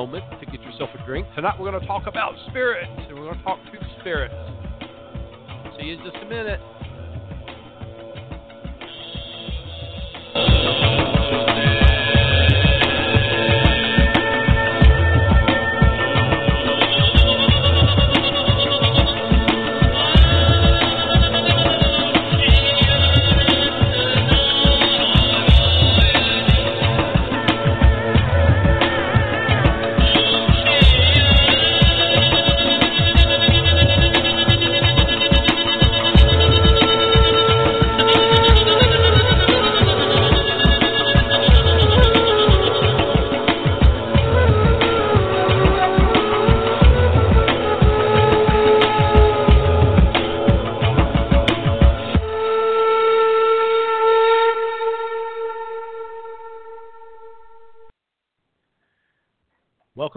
moment to get yourself a drink. Tonight we're going to talk about spirits, and we're going to talk to spirits. See you in just a minute.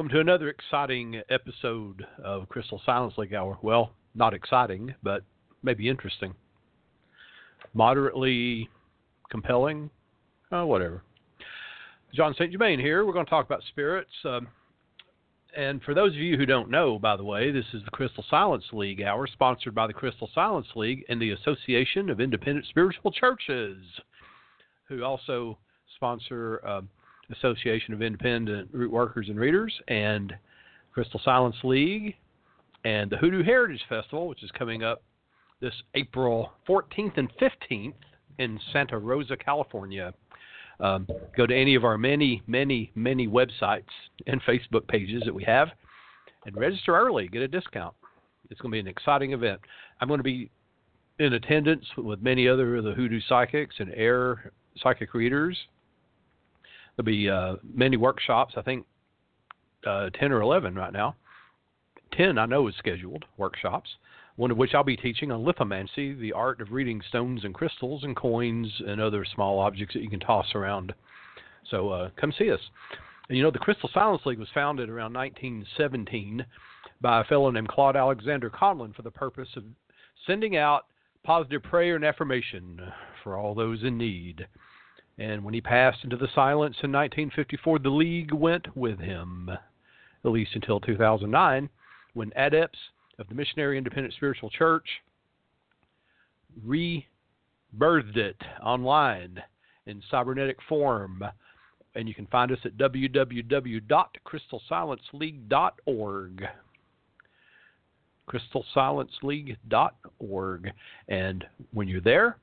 Welcome to another exciting episode of Crystal Silence League Hour. Well, not exciting, but maybe interesting. Moderately compelling, uh, whatever. Jon St. Germain here. We're going to talk about spirits. Um, and for those of you who don't know, by the way, this is the Crystal Silence League Hour, sponsored by the Crystal Silence League and the Association of Independent Spiritual Churches, who also sponsor. Um, Association of Independent Root Workers and Readers, and Crystal Silence League, and the Hoodoo Heritage Festival, which is coming up this April 14th and 15th in Santa Rosa, California. Um, go to any of our many, many, many websites and Facebook pages that we have and register early, get a discount. It's going to be an exciting event. I'm going to be in attendance with many other of the Hoodoo psychics and air psychic readers There'll be uh, many workshops. I think uh, ten or eleven right now. Ten I know is scheduled workshops. One of which I'll be teaching on lithomancy, the art of reading stones and crystals and coins and other small objects that you can toss around. So uh, come see us. And you know, the Crystal Silence League was founded around 1917 by a fellow named Claude Alexander Conlin for the purpose of sending out positive prayer and affirmation for all those in need. And when he passed into the silence in 1954, the League went with him, at least until 2009, when adepts of the Missionary Independent Spiritual Church rebirthed it online in cybernetic form. And you can find us at www.crystalsilenceleague.org. Crystalsilenceleague.org. And when you're there,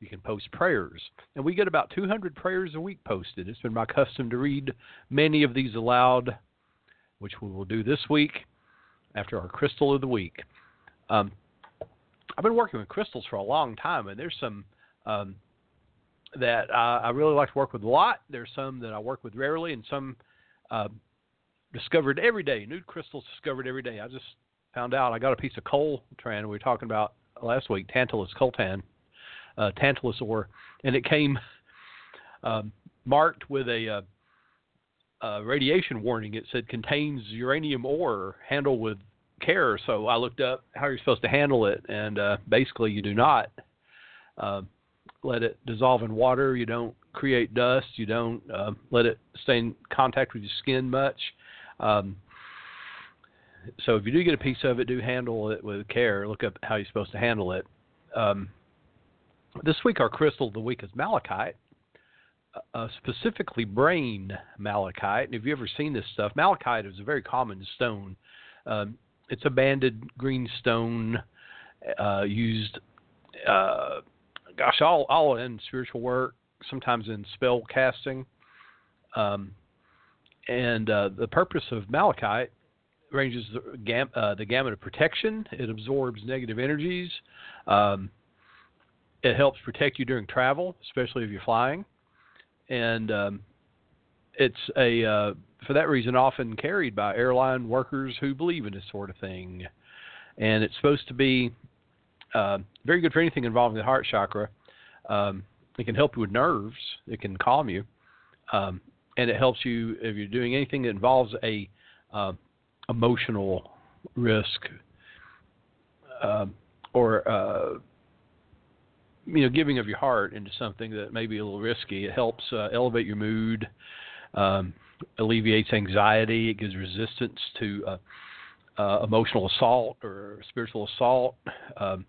you can post prayers. And we get about 200 prayers a week posted. It's been my custom to read many of these aloud, which we will do this week after our Crystal of the Week. Um, I've been working with crystals for a long time, and there's some um, that I, I, really like to work with a lot. There's some that I work with rarely, and some uh, discovered every day. New crystals discovered every day. I just found out I got a piece of coltan we were talking about last week, Tantalus coltan, uh, Tantalus ore, and it came um, marked with a, uh, a, radiation warning. It said contains uranium ore, handle with care. So I looked up how you're supposed to handle it, and uh, basically you do not uh, let it dissolve in water. You don't create dust. You don't uh, let it stay in contact with your skin much. Um, so if you do get a piece of it, do handle it with care. Look up how you're supposed to handle it. Um, this week, our crystal of the week is malachite, uh, specifically brain malachite. And if you've ever seen this stuff, malachite is a very common stone. Um, it's a banded green stone uh, used, uh, gosh, all, all in spiritual work, sometimes in spell casting. Um, and uh, the purpose of malachite ranges the, gam- uh, the gamut of protection. It absorbs negative energies. Um, it helps protect you during travel, especially if you're flying, and um, it's a uh, for that reason often carried by airline workers who believe in this sort of thing. And it's supposed to be uh, very good for anything involving the heart chakra. Um, it can help you with nerves. It can calm you, um, and it helps you if you're doing anything that involves a uh, emotional risk uh, or uh, you know, giving of your heart into something that may be a little risky. It helps uh, elevate your mood, um, alleviates anxiety. It gives resistance to uh, uh, emotional assault or spiritual assault. Um,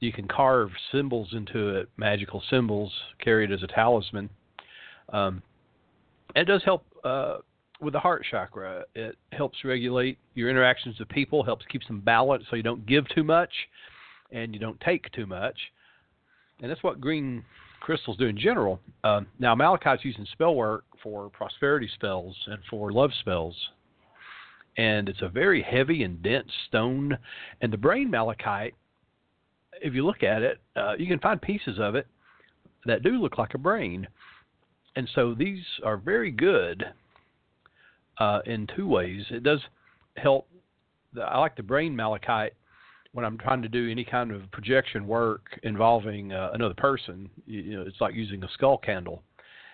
you can carve symbols into it, magical symbols, carry it as a talisman. Um, it does help uh, with the heart chakra. It helps regulate your interactions with people, helps keeps some balance so you don't give too much and you don't take too much. And that's what green crystals do in general. Um, now, Malachite's using spell work for prosperity spells and for love spells. And it's a very heavy and dense stone. And the brain malachite, if you look at it, uh, you can find pieces of it that do look like a brain. And so these are very good uh, in two ways. It does help. The, I like the brain malachite when I'm trying to do any kind of projection work involving uh, another person. You, you, know, it's like using a skull candle,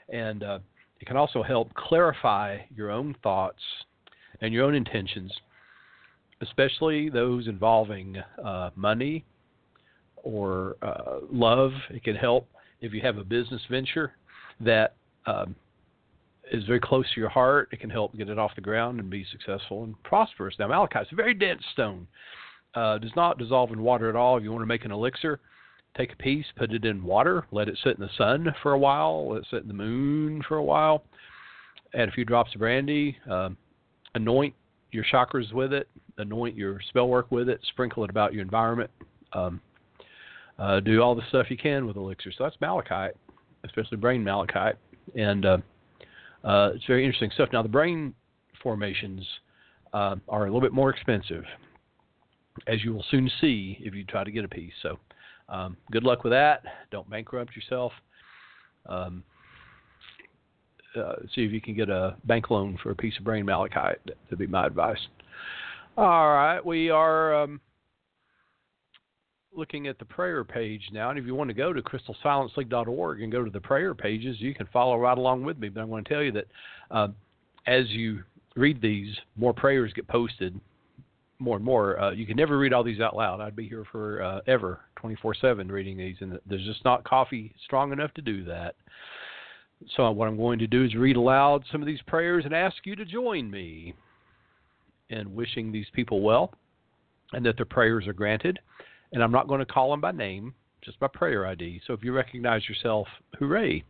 and uh, it can also help clarify your own thoughts and your own intentions, especially those involving uh, money or uh, love. It can help if you have a business venture that um, is very close to your heart. It can help get it off the ground and be successful and prosperous. Now, malachite is a very dense stone. Uh, does not dissolve in water at all. If you want to make an elixir, take a piece, put it in water, let it sit in the sun for a while, let it sit in the moon for a while, add a few drops of brandy, um, anoint your chakras with it, anoint your spell work with it, sprinkle it about your environment. Um, uh, do all the stuff you can with elixir. So that's malachite, especially brain malachite, and uh, uh, it's very interesting stuff. Now the brain formations uh, are a little bit more expensive, as you will soon see if you try to get a piece. So um, good luck with that. Don't bankrupt yourself. Um, uh, see if you can get a bank loan for a piece of brain malachite. That'd be my advice. All right, we are um, looking at the prayer page now, and if you want to go to crystalsilenceleague.org and go to the prayer pages, you can follow right along with me. But I'm going to tell you that uh, as you read these, more prayers get posted more and more. Uh, you can never read all these out loud. I'd be here for uh, ever, 24/7, reading these, and there's just not coffee strong enough to do that. So what I'm going to do is read aloud some of these prayers and ask you to join me in wishing these people well, and that their prayers are granted. And I'm not going to call them by name, just by prayer ID. So if you recognize yourself, hooray!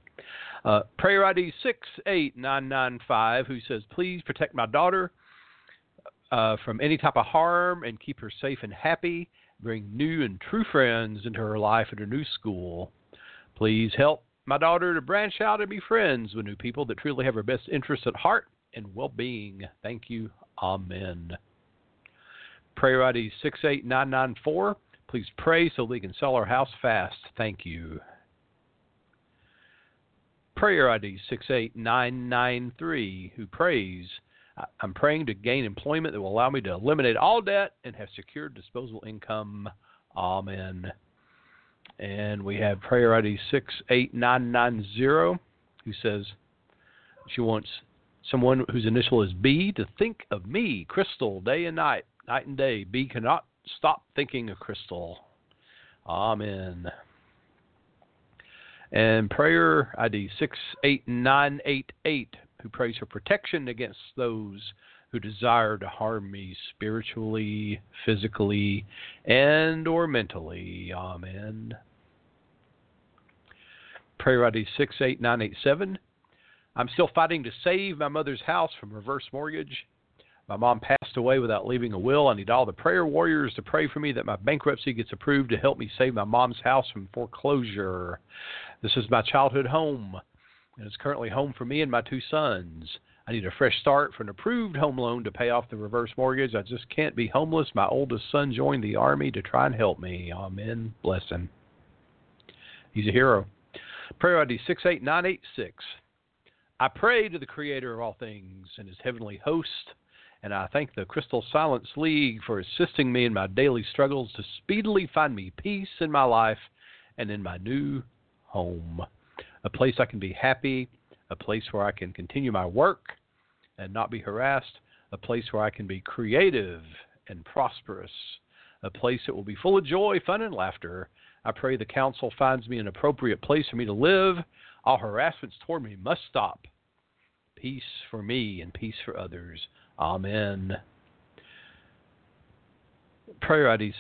Uh, prayer ID 68995, who says, Please protect my daughter uh, from any type of harm and keep her safe and happy. Bring new and true friends into her life at her new school. Please help my daughter to branch out and be friends with new people that truly have her best interests at heart and well being. Thank you. Amen. Prayer ID 68994. Please pray so we can sell our house fast. Thank you. Prayer ID 68993. Who prays I'm praying to gain employment that will allow me to eliminate all debt and have secured disposable income. Amen. And we have prayer ID 68990 who says she wants someone whose initial is B to think of me, Crystal, day and night, night and day. B cannot stop thinking of Crystal. Amen. And prayer ID 68988 who prays for protection against those who desire to harm me spiritually, physically, and or mentally. Amen. Prayer ID 68987. I'm still fighting to save my mother's house from reverse mortgage. My mom passed away without leaving a will. I need all the prayer warriors to pray for me that my bankruptcy gets approved to help me save my mom's house from foreclosure. This is my childhood home and it's currently home for me and my two sons. I need a fresh start for an approved home loan to pay off the reverse mortgage. I just can't be homeless. My oldest son joined the army to try and help me. Amen. Bless him. He's a hero. Prayer ID 68986. I pray to the Creator of all things and His heavenly host, and I thank the Crystal Silence League for assisting me in my daily struggles to speedily find me peace in my life and in my new home a place I can be happy, a place where I can continue my work and not be harassed, a place where I can be creative and prosperous, a place that will be full of joy, fun, and laughter, I pray the council finds me an appropriate place for me to live. All harassments toward me must stop. Peace for me and peace for others. Amen. Prayer ID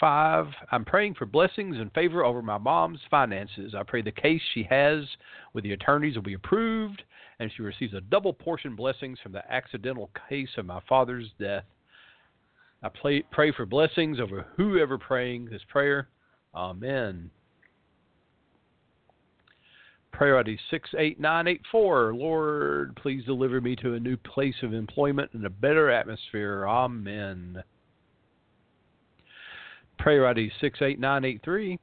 68985. I'm praying for blessings and favor over my mom's finances. I pray the case she has with the attorneys will be approved and she receives a double portion blessings from the accidental case of my father's death. I pray, pray for blessings over whoever praying this prayer. Amen. Prayer ID 68984. Lord, please deliver me to a new place of employment and a better atmosphere. Amen. Prayer ID 68983.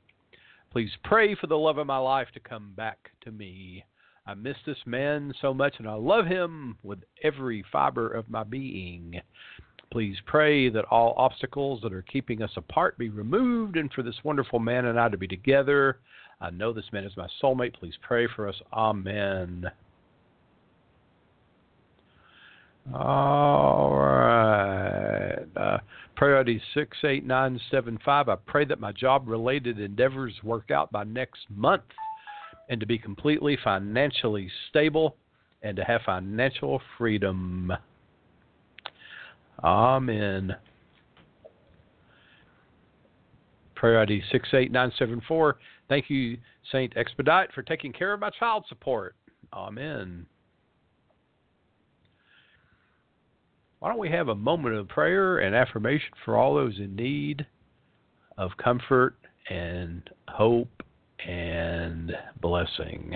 Please pray for the love of my life to come back to me. I miss this man so much and I love him with every fiber of my being. Please pray that all obstacles that are keeping us apart be removed and for this wonderful man and I to be together. I know this man is my soulmate. Please pray for us. Amen. All right. Uh, priority 68975. I pray that my job related endeavors work out by next month and to be completely financially stable and to have financial freedom. Amen. Priority 68974. Thank you, Saint Expedite, for taking care of my child support. Amen. Why don't we have a moment of prayer and affirmation for all those in need of comfort and hope and blessing?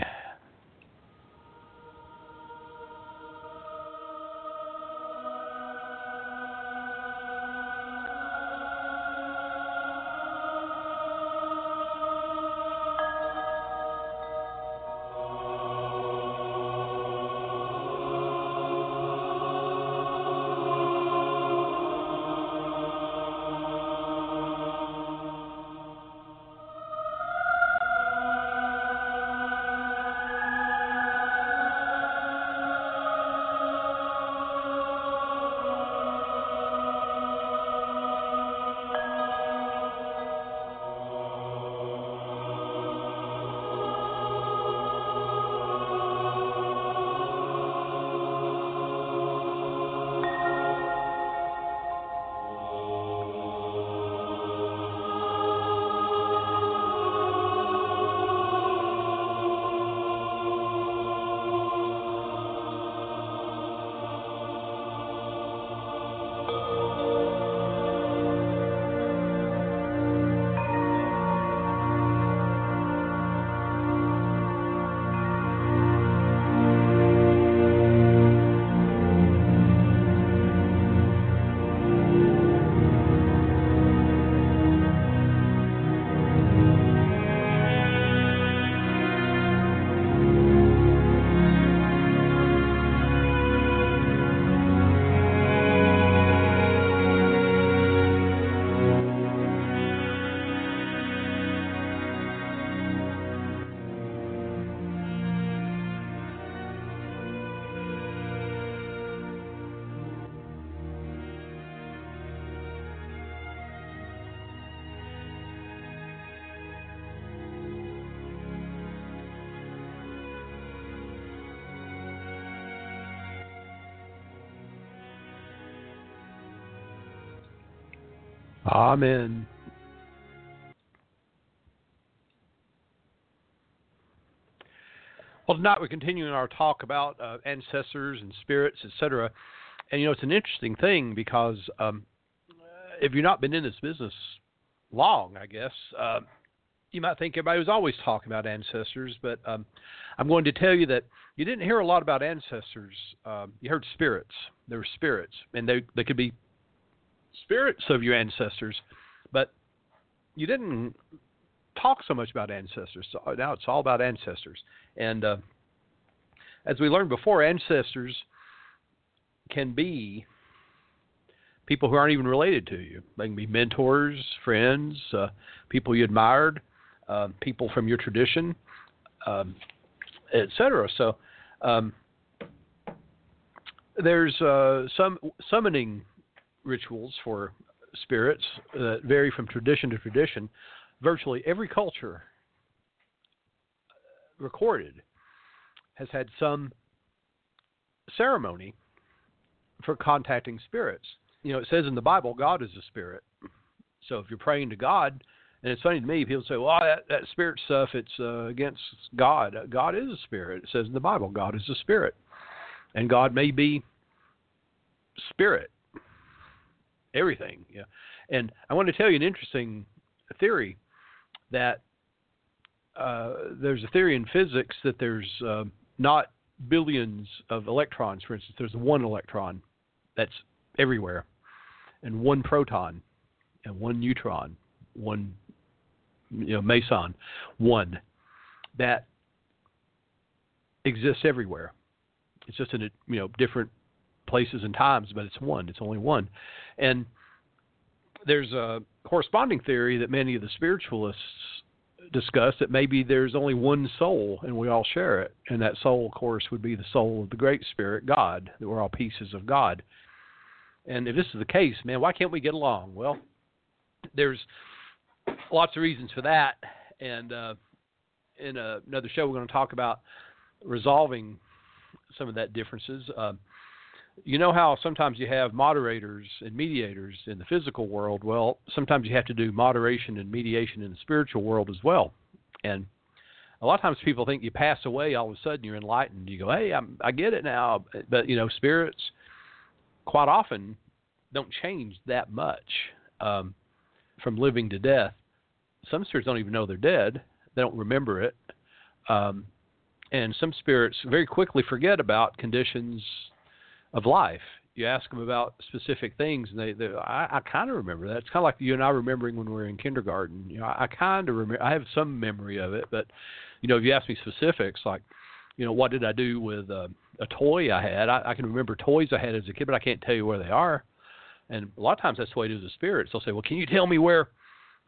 Amen. Well, tonight we're continuing our talk about uh, ancestors and spirits, etc. And you know, it's an interesting thing because um, if you've not been in this business long, I guess uh, you might think everybody was always talking about ancestors, but um, I'm going to tell you that you didn't hear a lot about ancestors. Um, you heard spirits. There were spirits, and they they could be spirits of your ancestors, but you didn't talk so much about ancestors. So uh, now it's all about ancestors. And uh, as we learned before, ancestors can be people who aren't even related to you. They can be mentors, friends, uh, people you admired, uh, people from your tradition, um, etc. So um, there's uh, some summoning rituals for spirits that vary from tradition to tradition. virtually every culture recorded has had some ceremony for contacting spirits. You know, it says in the Bible, God is a spirit. So if you're praying to God, and it's funny to me, people say, "Well, that, that spirit stuff, it's uh, against God." God is a spirit. It says in the Bible, God is a spirit, and God may be spirit, everything. Yeah, and I want to tell you an interesting theory that uh, there's a theory in physics that there's uh, not billions of electrons. For instance, there's one electron that's everywhere, and one proton, and one neutron, one you know meson, one that exists everywhere. It's just in a, you know different places and times, but it's one. It's only one, and there's a corresponding theory that many of the spiritualists discuss that maybe there's only one soul and we all share it. And that soul, of course, would be the soul of the Great Spirit, God, that we're all pieces of God. And if this is the case, man, why can't we get along? Well, there's lots of reasons for that. And uh, in a, another show, we're going to talk about resolving some of that differences. Uh, you know how sometimes you have moderators and mediators in the physical world? Well, sometimes you have to do moderation and mediation in the spiritual world as well. And a lot of times people think you pass away, all of a sudden you're enlightened. You go, hey, I'm, I get it now. But, you know, spirits quite often don't change that much um, from living to death. Some spirits don't even know they're dead, they don't remember it. Um, and some spirits very quickly forget about conditions of life. You ask them about specific things, and they, they I, I kind of remember that. It's kind of like you and I remembering when we were in kindergarten. You know, I, I kind of remember. I have some memory of it, but you know, if you ask me specifics, like, you know, what did I do with uh, a toy I had? I, I can remember toys I had as a kid, but I can't tell you where they are. And a lot of times that's the way it is with spirits. They'll say, "Well, can you tell me where?"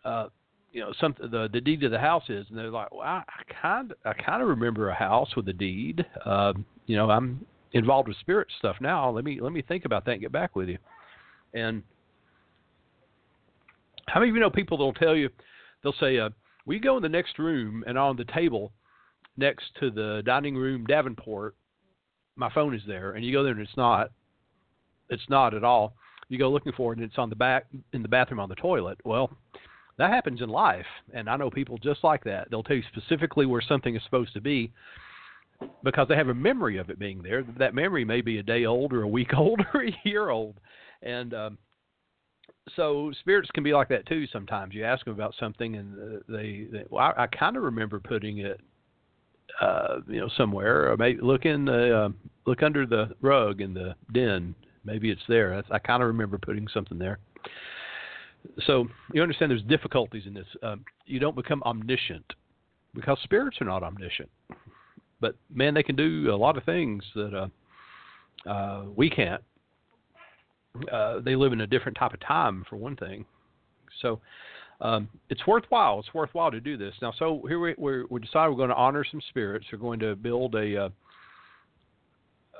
Uh, you know, some the the deed to the house is, and they're like, well, I kind I kind of remember a house with a deed. Um, you know, I'm involved with spirit stuff now. Let me let me think about that and get back with you. And how many of you know people that'll tell you they'll say, uh, "We go in the next room and on the table next to the dining room Davenport, my phone is there." And you go there and it's not. It's not at all. You go looking for it and it's on the back in the bathroom on the toilet. Well, that happens in life, and I know people just like that. They'll tell you specifically where something is supposed to be, because they have a memory of it being there. That memory may be a day old or a week old or a year old, and um, so spirits can be like that too. Sometimes you ask them about something, and uh, they, they well, I, I kind of remember putting it, uh, you know, somewhere. Or maybe look in the uh, look under the rug in the den. Maybe it's there. I, I kind of remember putting something there. So you understand there's difficulties in this. Um, you don't become omniscient because spirits are not omniscient but man, they can do a lot of things that uh, uh, we can't. Uh, they live in a different type of time, for one thing. So um, it's worthwhile. It's worthwhile to do this. Now, so here we we we decide we're going to honor some spirits. We're going to build a uh,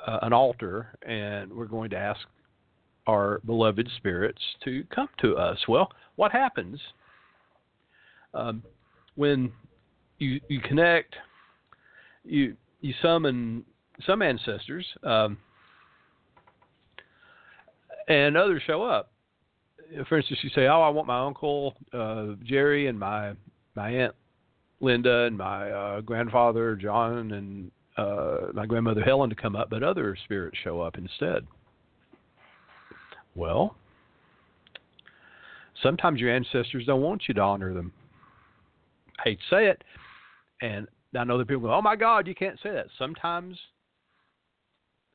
uh, an altar, and we're going to ask our beloved spirits to come to us. Well, what happens um, when you you connect you you summon some ancestors, um, and others show up. For instance, you say, "Oh, I want my uncle uh, Jerry and my my aunt Linda and my uh, grandfather John and uh, my grandmother Helen to come up," but other spirits show up instead. Well, sometimes your ancestors don't want you to honor them. I hate to say it, and I know that people go, "Oh my God, you can't say that." Sometimes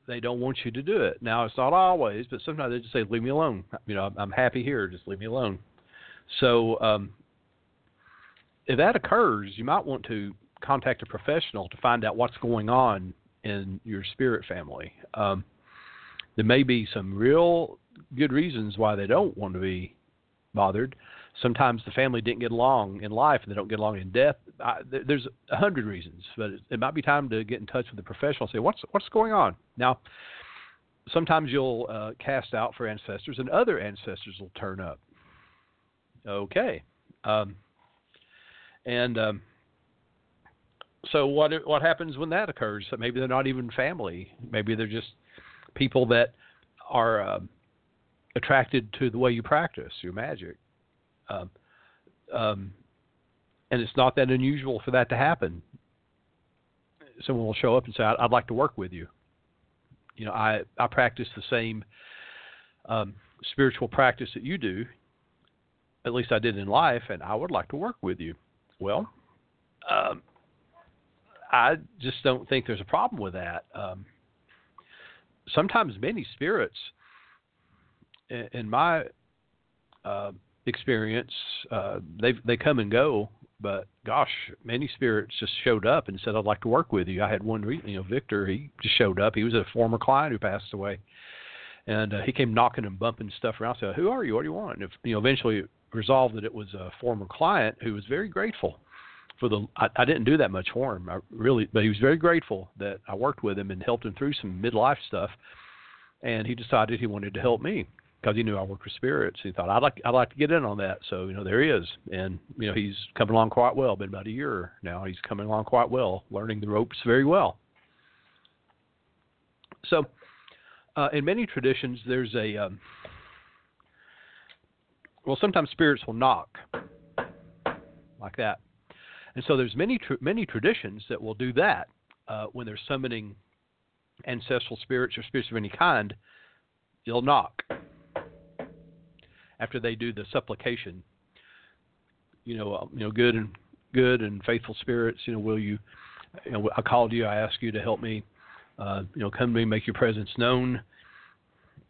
they don't want you to do it. Now it's not always, but sometimes they just say, "Leave me alone." You know, I'm happy here. Just leave me alone. So um, if that occurs, you might want to contact a professional to find out what's going on in your spirit family. Um, there may be some real good reasons why they don't want to be bothered sometimes the family didn't get along in life and they don't get along in death. I, there's a hundred reasons, but it, might be time to get in touch with a professional and say what's what's going on now. Sometimes you'll uh, cast out for ancestors, and other ancestors will turn up. Okay, um, And um, so what what happens when that occurs? Maybe they're not even family. Maybe they're just people that are uh, attracted to the way you practice your magic. Um, um, and it's not that unusual for that to happen. Someone will show up and say, "I'd, like to work with you." You know, I I practice the same um, spiritual practice that you do. At least I did in life, and I would like to work with you. Well, um, I just don't think there's a problem with that. Um, sometimes many spirits, in, in my uh, experience, uh, they they come and go. But gosh, many spirits just showed up and said, "I'd like to work with you." I had one, you know, Victor. He just showed up. He was a former client who passed away, and uh, he came knocking and bumping stuff around. I said, "Who are you? What do you want?" And if, you know, eventually resolved that it was a former client who was very grateful for the I, I didn't do that much for him. I really, but he was very grateful that I worked with him and helped him through some midlife stuff. And he decided he wanted to help me because he knew I worked with spirits. He thought I'd like I'd like to get in on that. So you know there he is, and you know he's coming along quite well. Been about a year now. He's coming along quite well, learning the ropes very well. So, uh, in many traditions, there's a um, well, sometimes spirits will knock like that. And so there's many tr- many traditions that will do that uh, when they're summoning ancestral spirits or spirits of any kind. They'll knock after they do the supplication. You know, uh, you know, good and good and faithful spirits. You know, will you? You know, I called you. I asked you to help me. Uh, you know, come to me, make your presence known.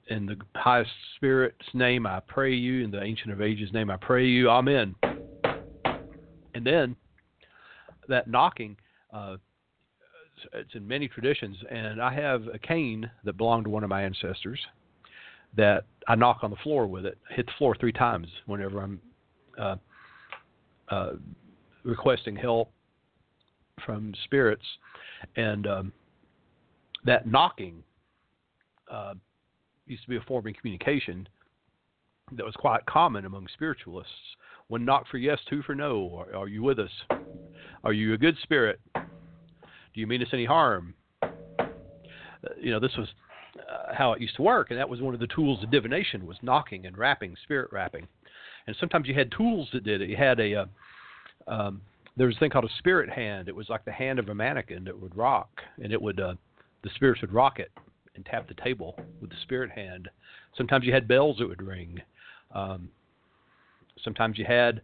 In the highest spirit's name, I pray you. In the Ancient of Ages' name, I pray you. Amen. And then that knocking, uh, it's in many traditions, and I have a cane that belonged to one of my ancestors that I knock on the floor with it, hit the floor three times whenever I'm uh, uh, requesting help from spirits, and um, that knocking uh, used to be a form of communication that was quite common among spiritualists. One knock for yes, two for no. Are, are you with us? Are you a good spirit? Do you mean us any harm? Uh, you know, this was uh, how it used to work, and that was one of the tools of divination was knocking and rapping, spirit rapping. And sometimes you had tools that did it. You had a uh, um, there was a thing called a spirit hand. It was like the hand of a mannequin that would rock, and it would uh, the spirits would rock it and tap the table with the spirit hand. Sometimes you had bells that would ring. Um, sometimes you had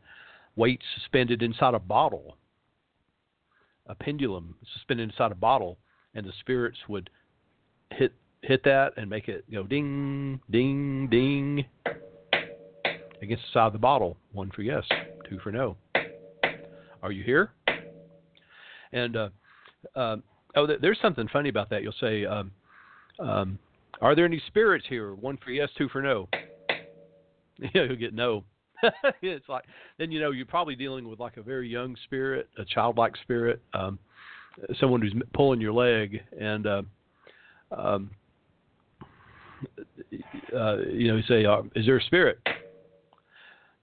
weights suspended inside a bottle a pendulum suspended inside a bottle, and the spirits would hit hit that and make it go ding, ding, ding against the side of the bottle. One for yes, two for no. Are you here? And uh, uh, oh, there's something funny about that. You'll say, um, um, "Are there any spirits here?" One for yes, two for no. Yeah, you'll get no. it's like then you know you're probably dealing with like a very young spirit, a childlike spirit, um, someone who's pulling your leg, and uh, um, uh, you know you say, uh, "Is there a spirit?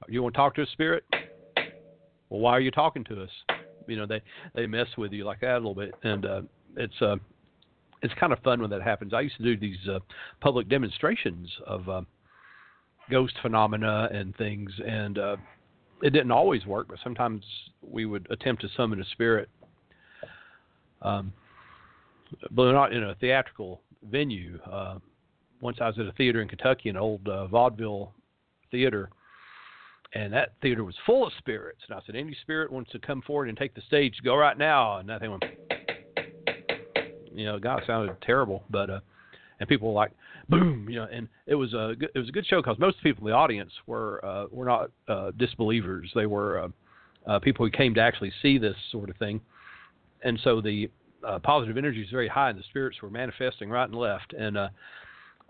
You want to talk to a spirit? Well, why are you talking to us?" You know they they mess with you like that a little bit, and uh, it's uh, it's kind of fun when that happens. I used to do these uh, public demonstrations of. Uh, ghost phenomena and things, and uh, it didn't always work, but sometimes we would attempt to summon a spirit. Um, but not in a theatrical venue. Uh, once I was at a theater in Kentucky, an old uh, vaudeville theater, and that theater was full of spirits. And I said, any spirit wants to come forward and take the stage, go right now. And that thing went, you know, God, sounded terrible, but uh, and people were like, boom, you know, and it was a good, it was a good show because most people in the audience were uh, were not uh, disbelievers. They were uh, uh, people who came to actually see this sort of thing, and so the uh, positive energy was very high, and the spirits were manifesting right and left. And uh,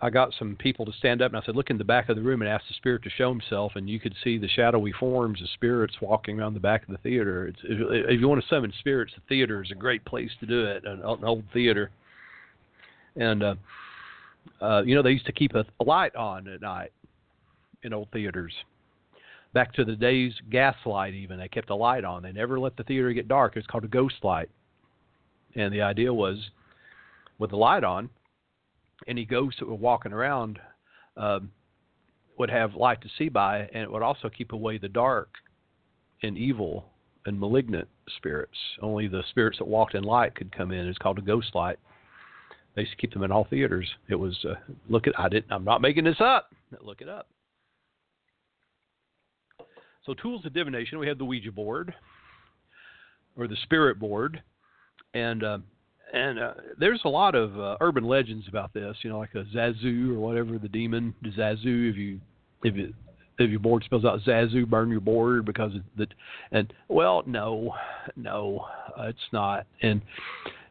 I got some people to stand up, and I said, "Look in the back of the room and ask the spirit to show himself." And you could see the shadowy forms of spirits walking around the back of the theater. It's, if you want to summon spirits, the theater is a great place to do it. An, an old theater, and uh, uh, you know, they used to keep a, a light on at night in old theaters. back to the days gaslight even they kept a light on they never let the theater get dark it's called a ghost light and the idea was with the light on any ghosts that were walking around um, would have light to see by and it would also keep away the dark and evil and malignant spirits. Only the spirits that walked in light could come in. It's called a ghost light. They used to keep them in all theaters. It was uh, look at i didn't i'm not making this up. Look it up. So tools of divination, we have the Ouija board or the spirit board, and uh, and uh, there's a lot of uh, urban legends about this. You know, like a Zozo or whatever the demon Zozo. If you if if your board spells out Zozo, burn your board because the and well, no, no, uh, it's not. And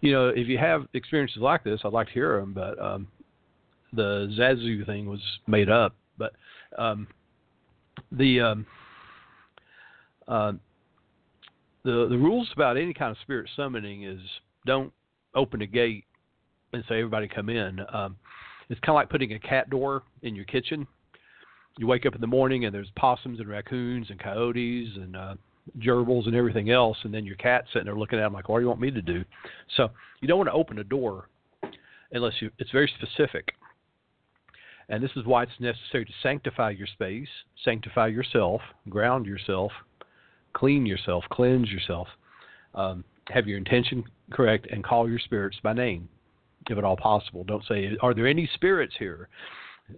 you know, if you have experiences like this, I'd like to hear them. But um, the Zozo thing was made up. But um, the um, uh, the the rules about any kind of spirit summoning is don't open a gate and say everybody come in. Um, it's kind of like putting a cat door in your kitchen. You wake up in the morning and there's possums and raccoons and coyotes and uh, gerbils and everything else, and then your cat's sitting there looking at them like, "What do you want me to do?" So you don't want to open a door unless you. It's very specific, and this is why it's necessary to sanctify your space, sanctify yourself, ground yourself, clean yourself, cleanse yourself, um, have your intention correct, and call your spirits by name, if at all possible. Don't say, "Are there any spirits here?"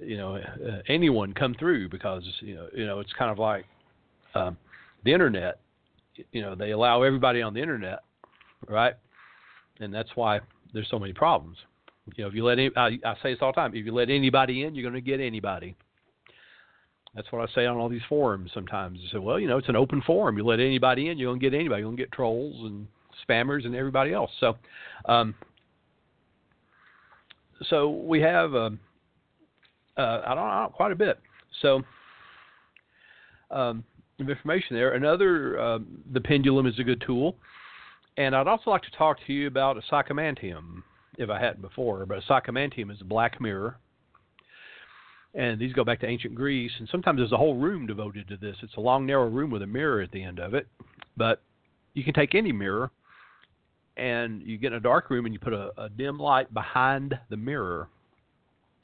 You know, uh, anyone come through because you know, you know, it's kind of like um, the internet. You know, they allow everybody on the internet, right? And that's why there's so many problems. You know, if you let any, I, I say this all the time, if you let anybody in, you're going to get anybody. That's what I say on all these forums sometimes. I say, well, you know, it's an open forum. You let anybody in, you're going to get anybody. You're going to get trolls and spammers and everybody else. So, um, so we have, um, uh, I don't quite a bit. So, um, information there. Another, um, the pendulum is a good tool. And I'd also like to talk to you about a psychomantium, if I hadn't before. But a psychomantium is a black mirror and these go back to ancient Greece. And sometimes there's a whole room devoted to this. It's a long, narrow room with a mirror at the end of it. But you can take any mirror, and you get in a dark room and you put a, a dim light behind the mirror.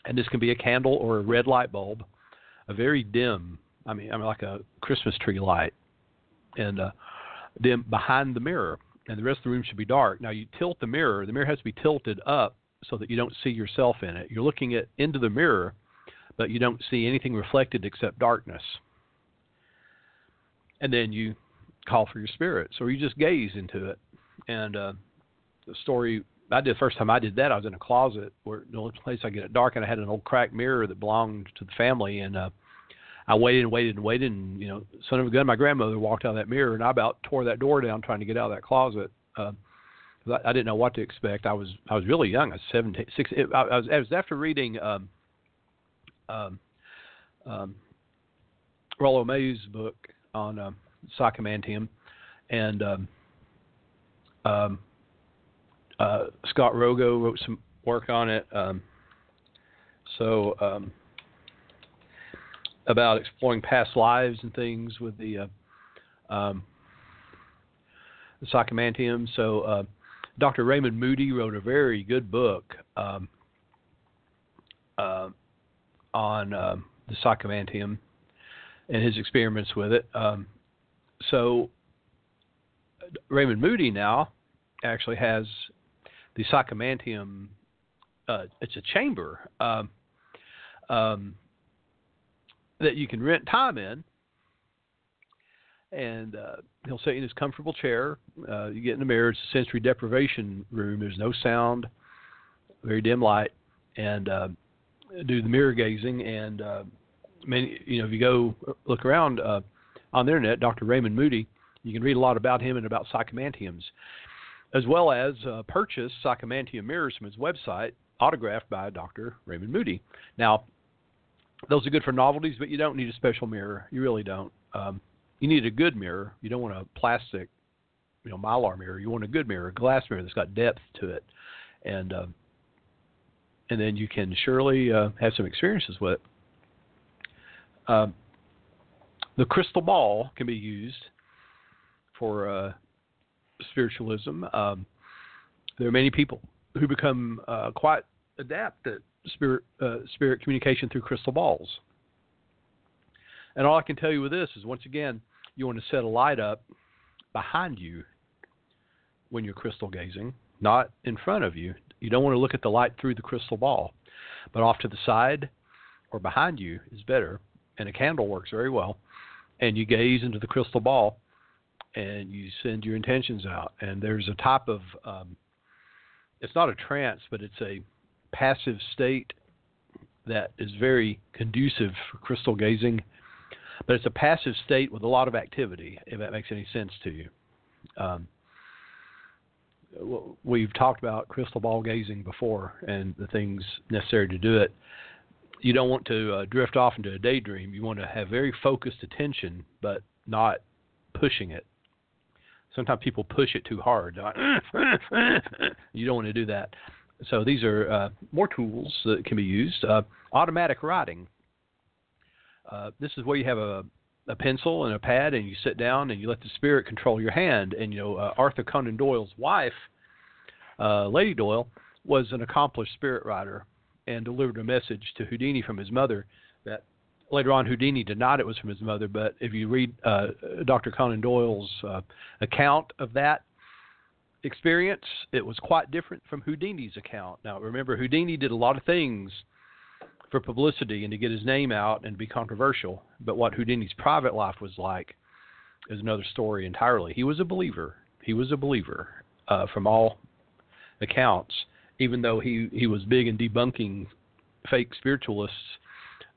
And this can be a candle or a red light bulb, a very dim. I mean, I mean like a Christmas tree light, and uh, dim behind the mirror. And the rest of the room should be dark. Now you tilt the mirror. The mirror has to be tilted up so that you don't see yourself in it. You're looking at into the mirror but you don't see anything reflected except darkness. And then you call for your spirits, or you just gaze into it. And uh, the story I did the first time I did that, I was in a closet where the only place I get it dark, and I had an old cracked mirror that belonged to the family, and uh, I waited and waited and waited, and you know, son of a gun, my grandmother walked out of that mirror, and I about tore that door down trying to get out of that closet. Uh, I, didn't know what to expect. I was I was really young. I was seventeen, sixteen. I, I was I was after reading um, um, um, Rollo May's book on um, psychomantium, and um, um, uh, Scott Rogo wrote some work on it. Um, so um, about exploring past lives and things with the, uh, um, the psychomantium. So uh, Dr. Raymond Moody wrote a very good book um, uh, on um, the psychomantium and his experiments with it. Um, so Raymond Moody now actually has the psychomantium. Uh, it's a chamber um, um, that you can rent time in, and uh, he'll sit in his comfortable chair. Uh, you get in the mirror. It's a sensory deprivation room. There's no sound, very dim light, and uh, do the mirror gazing, and uh, many, you know, if you go look around uh, on the internet, Dr. Raymond Moody, you can read a lot about him and about psychomantiums, as well as uh, purchase psychomantium mirrors from his website, autographed by Dr. Raymond Moody. Now, those are good for novelties, but you don't need a special mirror. You really don't. Um, you need a good mirror. You don't want a plastic, you know, mylar mirror. You want a good mirror, a glass mirror that's got depth to it, and uh, and then you can surely uh, have some experiences with it. Uh, the crystal ball can be used for uh, spiritualism. Um, there are many people who become uh, quite adept at spirit uh, spirit communication through crystal balls. And all I can tell you with this is, once again, you want to set a light up behind you when you're crystal gazing, not in front of you. You don't want to look at the light through the crystal ball, but off to the side or behind you is better. And a candle works very well. And you gaze into the crystal ball and you send your intentions out. And there's a type of, um, it's not a trance, but it's a passive state that is very conducive for crystal gazing. But it's a passive state with a lot of activity, if that makes any sense to you. Um, we've talked about crystal ball gazing before and the things necessary to do it. You don't want to uh, drift off into a daydream. You want to have very focused attention, but not pushing it. Sometimes people push it too hard. you don't want to do that. So these are uh, more tools that can be used. Uh, automatic writing. Uh, this is where you have a a pencil and a pad and you sit down and you let the spirit control your hand. And you know, uh, Arthur Conan Doyle's wife, uh, Lady Doyle, was an accomplished spirit writer and delivered a message to Houdini from his mother that later on Houdini denied it was from his mother. But if you read uh, Dr. Conan Doyle's uh, account of that experience, it was quite different from Houdini's account. Now, remember, Houdini did a lot of things for publicity and to get his name out and be controversial. But what Houdini's private life was like is another story entirely. He was a believer. He was a believer uh, from all accounts, even though he, he was big in debunking fake spiritualists,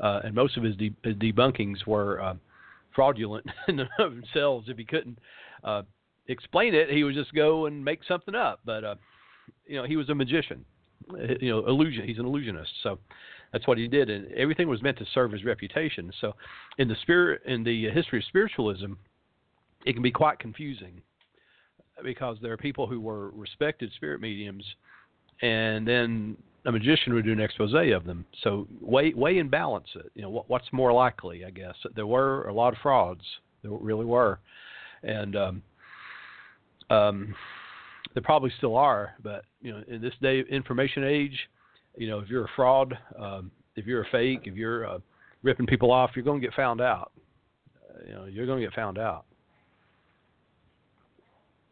uh, and most of his, de- his debunkings were uh, fraudulent in themselves. If he couldn't uh, explain it, he would just go and make something up. But uh, you know, he was a magician. You know, illusion. He's an illusionist. So that's what he did, and everything was meant to serve his reputation. So, in the spirit, in the history of spiritualism, it can be quite confusing because there are people who were respected spirit mediums, and then a magician would do an expose of them. So weigh weigh and balance it. You know, what, what's more likely? I guess there were a lot of frauds. There really were, and um, um, there probably still are. But you know, in this day information age, you know, if you're a fraud, um, if you're a fake, if you're uh, ripping people off, you're going to get found out. Uh, you know, you're going to get found out.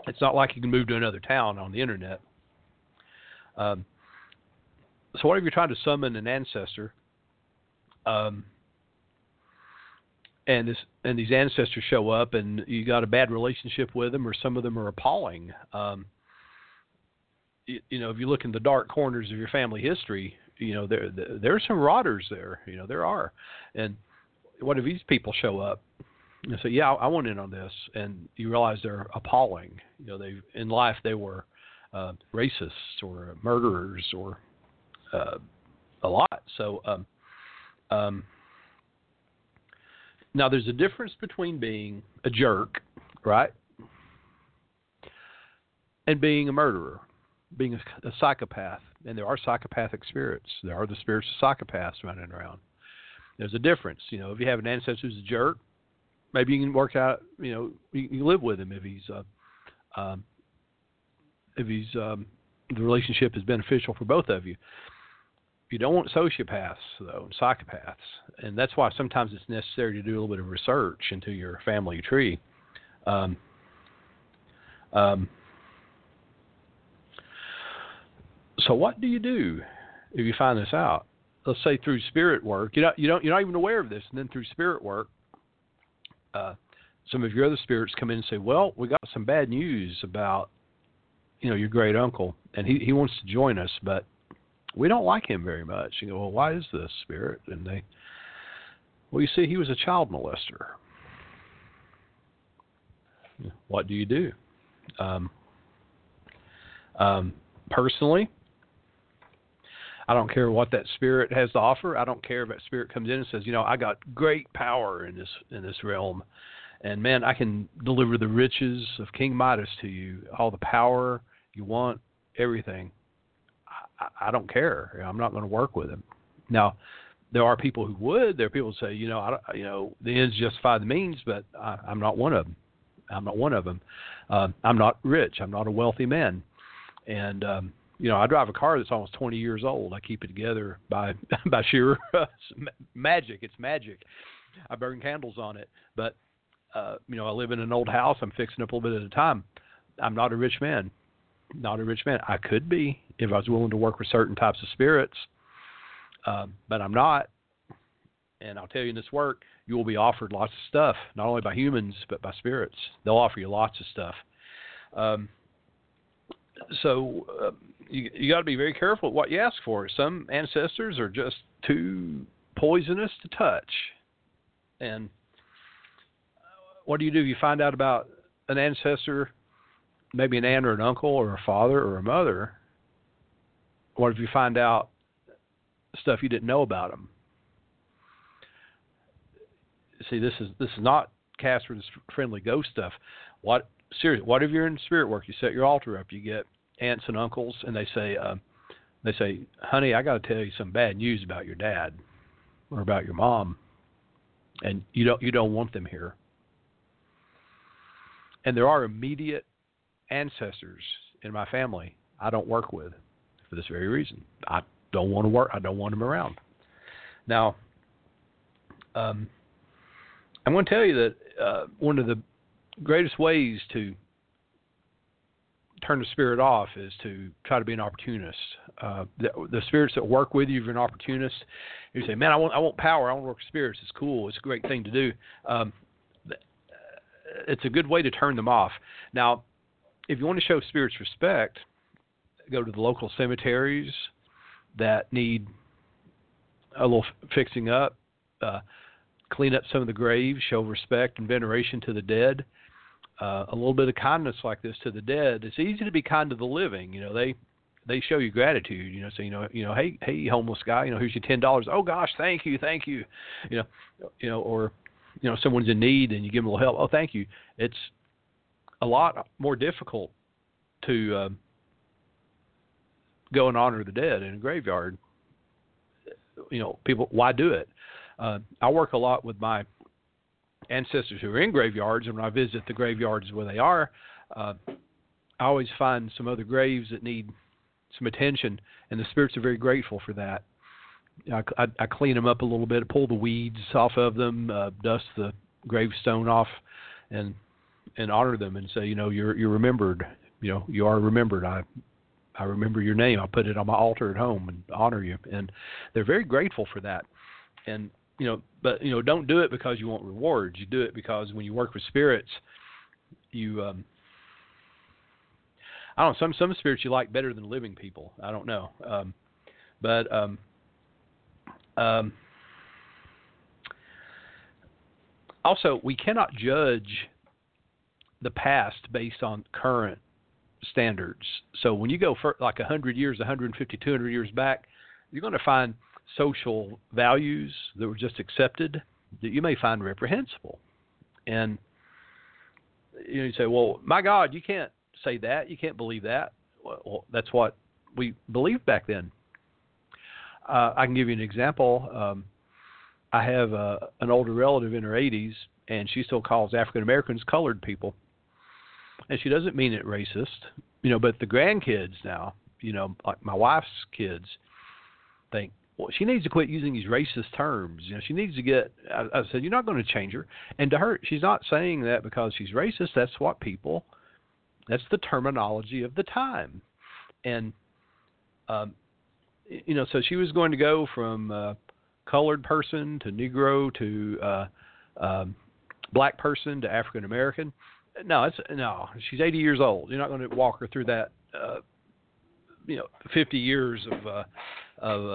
It's not like you can move to another town on the internet. Um, so, what if you're trying to summon an ancestor, um, and this and these ancestors show up, and you got a bad relationship with them, or some of them are appalling. Um, you know, if you look in the dark corners of your family history, you know, there there are some rotters there. You know, there are. And what if these people show up and say, "Yeah, I want in on this," and you realize they're appalling. You know, they in life they were uh, racists or murderers or uh, a lot. So, um, um, now there's a difference between being a jerk, right, and being a murderer being a, a psychopath, and there are psychopathic spirits. There are the spirits of psychopaths running around. There's a difference. You know, if you have an ancestor who's a jerk, maybe you can work out. You know, you can live with him if he's uh, um, if he's um, the relationship is beneficial for both of you. You don't want sociopaths though, and psychopaths, and that's why sometimes it's necessary to do a little bit of research into your family tree. Um, um, So what do you do if you find this out? Let's say through spirit work, you don't you don't you're not even aware of this, and then through spirit work, uh, some of your other spirits come in and say, "Well, we got some bad news about, you know, your great uncle, and he he wants to join us, but we don't like him very much." You go, "Well, why is this, spirit?" And they, well, you see, he was a child molester. What do you do? Um, um, personally, I don't care what that spirit has to offer. I don't care if that spirit comes in and says, you know, I got great power in this in this realm, and man, I can deliver the riches of King Midas to you, all the power you want, everything. I, don't care. I'm not going to work with him. Now, there are people who would. There are people who say, you know, I you know, the ends justify the means, but I, I'm not one of them. I'm not one of them. Uh, I'm not rich. I'm not a wealthy man, and um, you know, I drive a car that's almost 20 years old. I keep it together by by sheer magic. It's magic. I burn candles on it, but uh, you know, I live in an old house. I'm fixing up a little bit at a time. I'm not a rich man. Not a rich man. I could be if I was willing to work with certain types of spirits, uh, but I'm not. And I'll tell you in this work, you will be offered lots of stuff, not only by humans but by spirits. They'll offer you lots of stuff. Um, so uh, you you got to be very careful what you ask for. Some ancestors are just too poisonous to touch, and what do you do you find out about an ancestor, maybe an aunt or an uncle or a father or a mother? What if you find out stuff you didn't know about them? See, this is this is not Casper's friendly ghost stuff. What seriously? What if you're in spirit work? You set your altar up. You get aunts and uncles, and they say, uh, they say, "Honey, I got to tell you some bad news about your dad or about your mom," and you don't you don't want them here. And there are immediate ancestors in my family I don't work with for this very reason. I don't want to work. I don't want them around. Now, um, I'm going to tell you that uh, one of the greatest ways to turn the spirit off is to try to be an opportunist. Uh, the, the, spirits that work with you, if you're an opportunist, you say, "Man, I want I want power. I want to work with spirits. It's cool. It's a great thing to do." Um, it's a good way to turn them off. Now, if you want to show spirits respect, go to the local cemeteries that need a little fixing up. Uh, clean up some of the graves, show respect and veneration to the dead uh, a little bit of kindness like this to the dead, it's easy to be kind to the living. You know, they they show you gratitude. You know, so you know, you know, hey, hey, homeless guy, you know, here's your ten dollars. Oh gosh, thank you, thank you. You know, you know, or you know, someone's in need and you give them a little help. Oh, thank you. It's a lot more difficult to um, go and honor the dead in a graveyard. You know, people, why do it? Uh, I work a lot with my ancestors who are in graveyards, and when I visit the graveyards where they are, uh, I always find some other graves that need some attention, and the spirits are very grateful for that. I, I, I clean them up a little bit, pull the weeds off of them, uh, dust the gravestone off, and and honor them and say, you know, you're you're remembered. You know, you are remembered. I I remember your name. I put it on my altar at home and honor you. And they're very grateful for that. And you know, but you know, don't do it because you want rewards. You do it because when you work with spirits, you um I don't know, some some spirits you like better than living people. I don't know. Um but um um also we cannot judge the past based on current standards. So when you go for like 100 years, 150, 200 years back, you're going to find social values that were just accepted that you may find reprehensible. And you, know, you say, well, my God, you can't say that. You can't believe that. Well, that's what we believed back then. Uh, I can give you an example. Um, I have uh, an older relative in her 80s, and she still calls African Americans colored people. And she doesn't mean it racist, you know, but the grandkids now, you know, like my wife's kids, think well, she needs to quit using these racist terms. You know, she needs to get. I, I said, you're not going to change her. And to her, she's not saying that because she's racist. That's what people. That's the terminology of the time, and um, you know, so she was going to go from uh, colored person to Negro to uh, um, black person to African American. No, it's no. She's 80 years old. You're not going to walk her through that. Uh, you know, 50 years of uh, of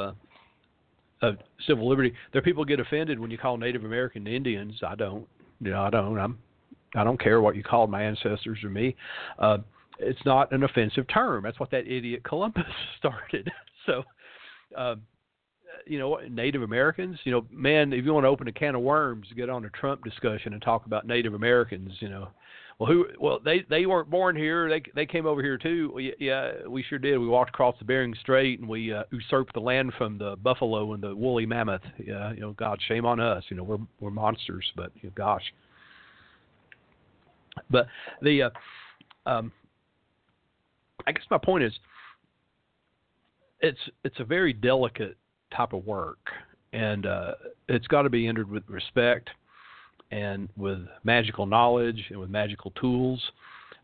uh, of civil liberty. There people get offended when you call Native American Indians. I don't. You know, I don't. I'm. I don't care what you called my ancestors or me. Uh, it's not an offensive term. That's what that idiot Columbus started. so, uh, you know, Native Americans. You know, man, if you want to open a can of worms, get on a Trump discussion and talk about Native Americans. You know, well, who? Well, they they weren't born here. They they came over here too. Well, yeah, we sure did. We walked across the Bering Strait and we uh, usurped the land from the buffalo and the woolly mammoth. Yeah, you know, God, shame on us. You know, we're we're monsters, but you know, gosh. But the, uh, um, I guess my point is, it's it's a very delicate type of work, and uh, it's got to be entered with respect and with magical knowledge and with magical tools.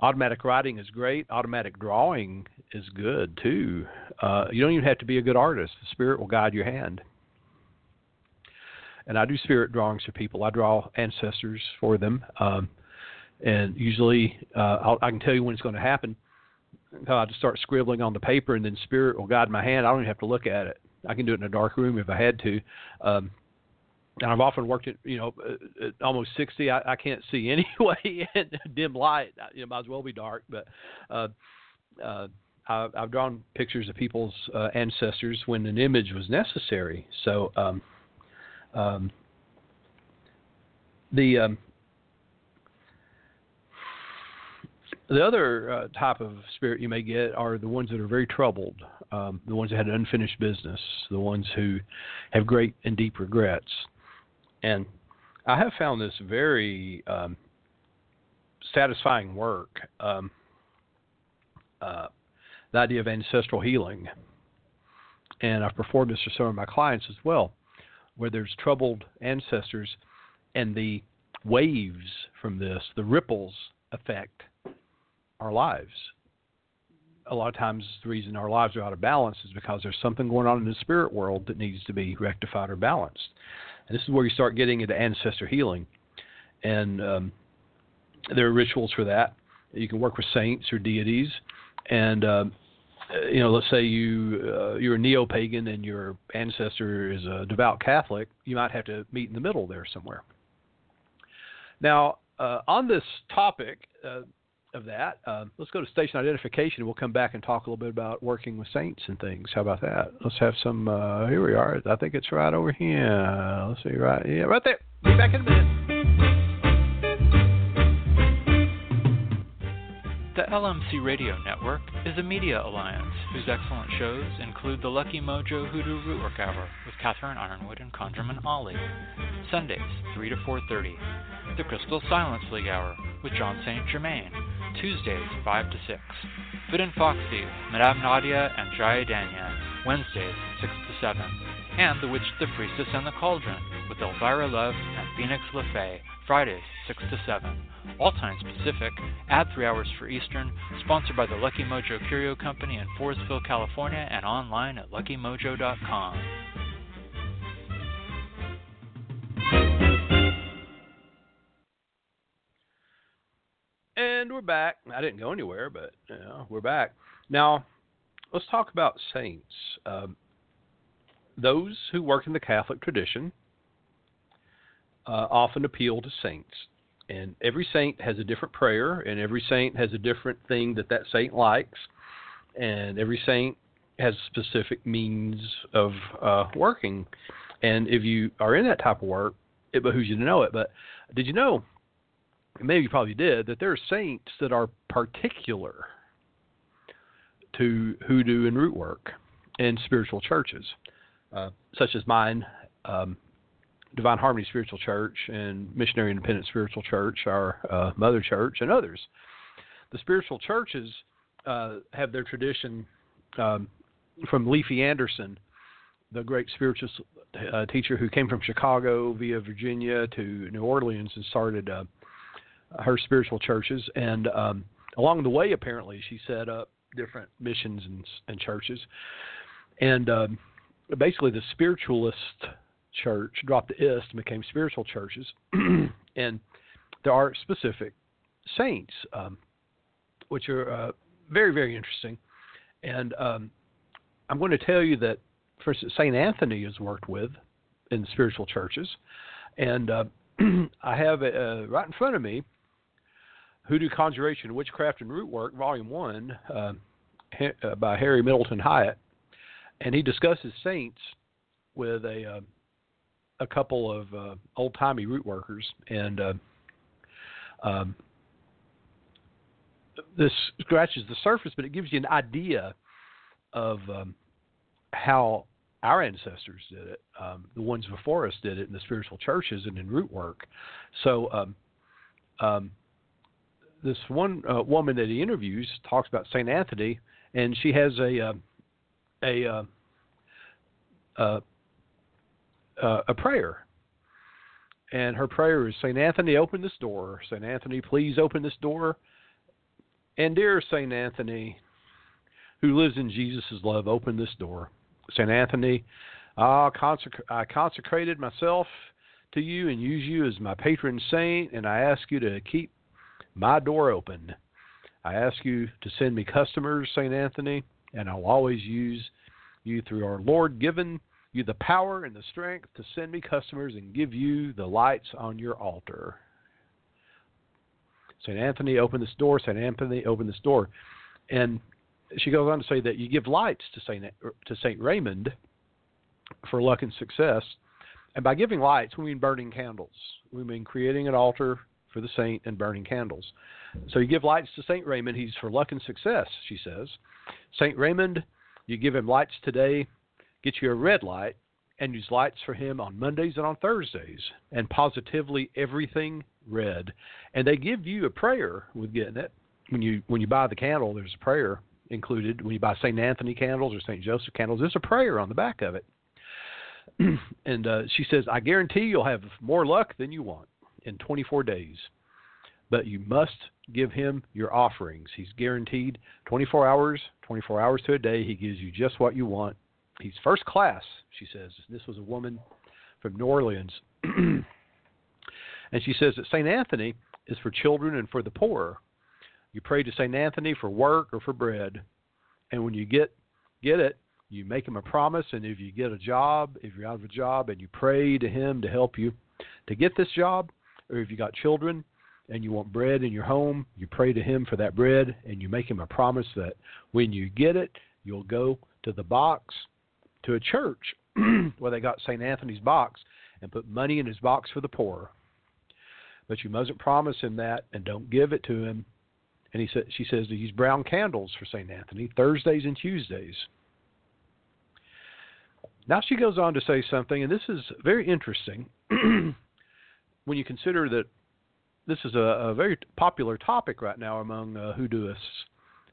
Automatic writing is great. Automatic drawing is good too. Uh, you don't even have to be a good artist. The spirit will guide your hand. And I do spirit drawings for people. I draw ancestors for them. Um, and usually uh, i can tell you when it's going to happen. I just start scribbling on the paper, and then spirit will guide my hand. I don't even have to look at it. I can do it in a dark room if I had to. Um, and I've often worked at you know at almost 60. I, I can't see anyway in dim light. You know, might as well be dark. But uh, uh, I, I've drawn pictures of people's uh, ancestors when an image was necessary. So um, um, the um, The other uh, type of spirit you may get are the ones that are very troubled, um, the ones that had unfinished business, the ones who have great and deep regrets. And I have found this very um, satisfying work. Um, uh, the idea of ancestral healing. And I've performed this for some of my clients as well, where there's troubled ancestors and the waves from this, the ripples effect our lives. A lot of times, the reason our lives are out of balance is because there's something going on in the spirit world that needs to be rectified or balanced. And this is where you start getting into ancestor healing. And um, there are rituals for that. You can work with saints or deities. And, um, you know, let's say you uh, you're a neo pagan and your ancestor is a devout Catholic, you might have to meet in the middle there somewhere. Now, uh, on this topic, uh, of that. Uh, let's go to station identification. We'll come back and talk a little bit about working with saints and things. How about that? Let's have some. Uh, here we are. I think it's right over here. Let's see. Right. Yeah, right there. Be back in a minute. LMC Radio Network is a media alliance whose excellent shows include the Lucky Mojo Hoodoo Rootwork Hour with Catherine Yronwode and ConjureMan Ali, Sundays 3 to 4:30, the Crystal Silence League Hour with Jon St. Germain, Tuesdays 5 to 6. Fit and Foxy, Madame Nadia and Jaya Danya, Wednesdays 6 to 7. And The Witch, the Priestess, and the Cauldron with Elvira Love and Phoenix LeFae, Fridays 6 to 7. All times Pacific, add 3 hours for Eastern, sponsored by the Lucky Mojo Curio Company in Forestville, California, and online at luckymojo.com. And we're back. I didn't go anywhere, but you know, we're back. Now, let's talk about saints. Um, those who work in the Catholic tradition uh, often appeal to saints. And every saint has a different prayer, and every saint has a different thing that that saint likes, and every saint has specific means of uh, working. And if you are in that type of work, it behooves you to know it. But did you know maybe you probably did, that there are saints that are particular to hoodoo and root work in spiritual churches, uh, such as mine, um, Divine Harmony Spiritual Church, and Missionary Independent Spiritual Church, our uh, mother church, and others. The spiritual churches uh, have their tradition um, from Leafy Anderson, the great spiritual uh, teacher who came from Chicago via Virginia to New Orleans and started uh, her spiritual churches, and um, along the way, apparently, she set up different missions and, and churches. And um, basically, the spiritualist church dropped the ist and became spiritual churches. and there are specific saints, um, which are uh, very, very interesting. And um, I'm going to tell you that, for instance, St. Anthony is worked with in spiritual churches. And uh, I have uh, right in front of me Hoodoo Conjuration, Witchcraft and Root Work, Volume 1, uh, uh, by Harry Middleton Hyatt. And he discusses saints with a, uh, a couple of uh, old timey root workers. And uh, um, this scratches the surface, but it gives you an idea of um, how our ancestors did it. Um, the ones before us did it in the spiritual churches and in root work. So, um, um, this one uh, woman that he interviews talks about Saint Anthony, and she has a uh, a uh, uh, uh, a prayer. And her prayer is St. Anthony, open this door. St. Anthony, please open this door. And dear St. Anthony, who lives in Jesus' love, open this door. St. Anthony, I, consec- I consecrated myself to you and use you as my patron saint, and I ask you to keep my door open. I ask you to send me customers, St. Anthony, and I'll always use you through our Lord given you the power and the strength to send me customers and give you the lights on your altar. St. Anthony, open this door. St. Anthony, open this door. And she goes on to say that you give lights to Saint to Saint Raymond for luck and success, and by giving lights we mean burning candles. We mean creating an altar for the saint and burning candles. So you give lights to Saint Raymond. He's for luck and success, she says. Saint Raymond, you give him lights today. Get you a red light and use lights for him on Mondays and on Thursdays, and positively everything red. And they give you a prayer with getting it. When you when you buy the candle, there's a prayer included. When you buy St. Anthony candles or St. Joseph candles, there's a prayer on the back of it. and uh, she says, I guarantee you'll have more luck than you want in 24 days. But you must give him your offerings. He's guaranteed 24 hours, 24 hours to a day. He gives you just what you want. He's first class, she says. This was a woman from New Orleans. and she says that St. Anthony is for children and for the poor. You pray to St. Anthony for work or for bread. And when you get get it, you make him a promise and if you get a job, if you're out of a job and you pray to him to help you to get this job, or if you got children and you want bread in your home, you pray to him for that bread and you make him a promise that when you get it, you'll go to the box to a church where they got St. Anthony's box and put money in his box for the poor. But you mustn't promise him that and don't give it to him and he said, she says to use brown candles for St. Anthony Thursdays and Tuesdays. Now she goes on to say something, and this is very interesting when you consider that this is a, a very popular topic right now among uh, hoodooists.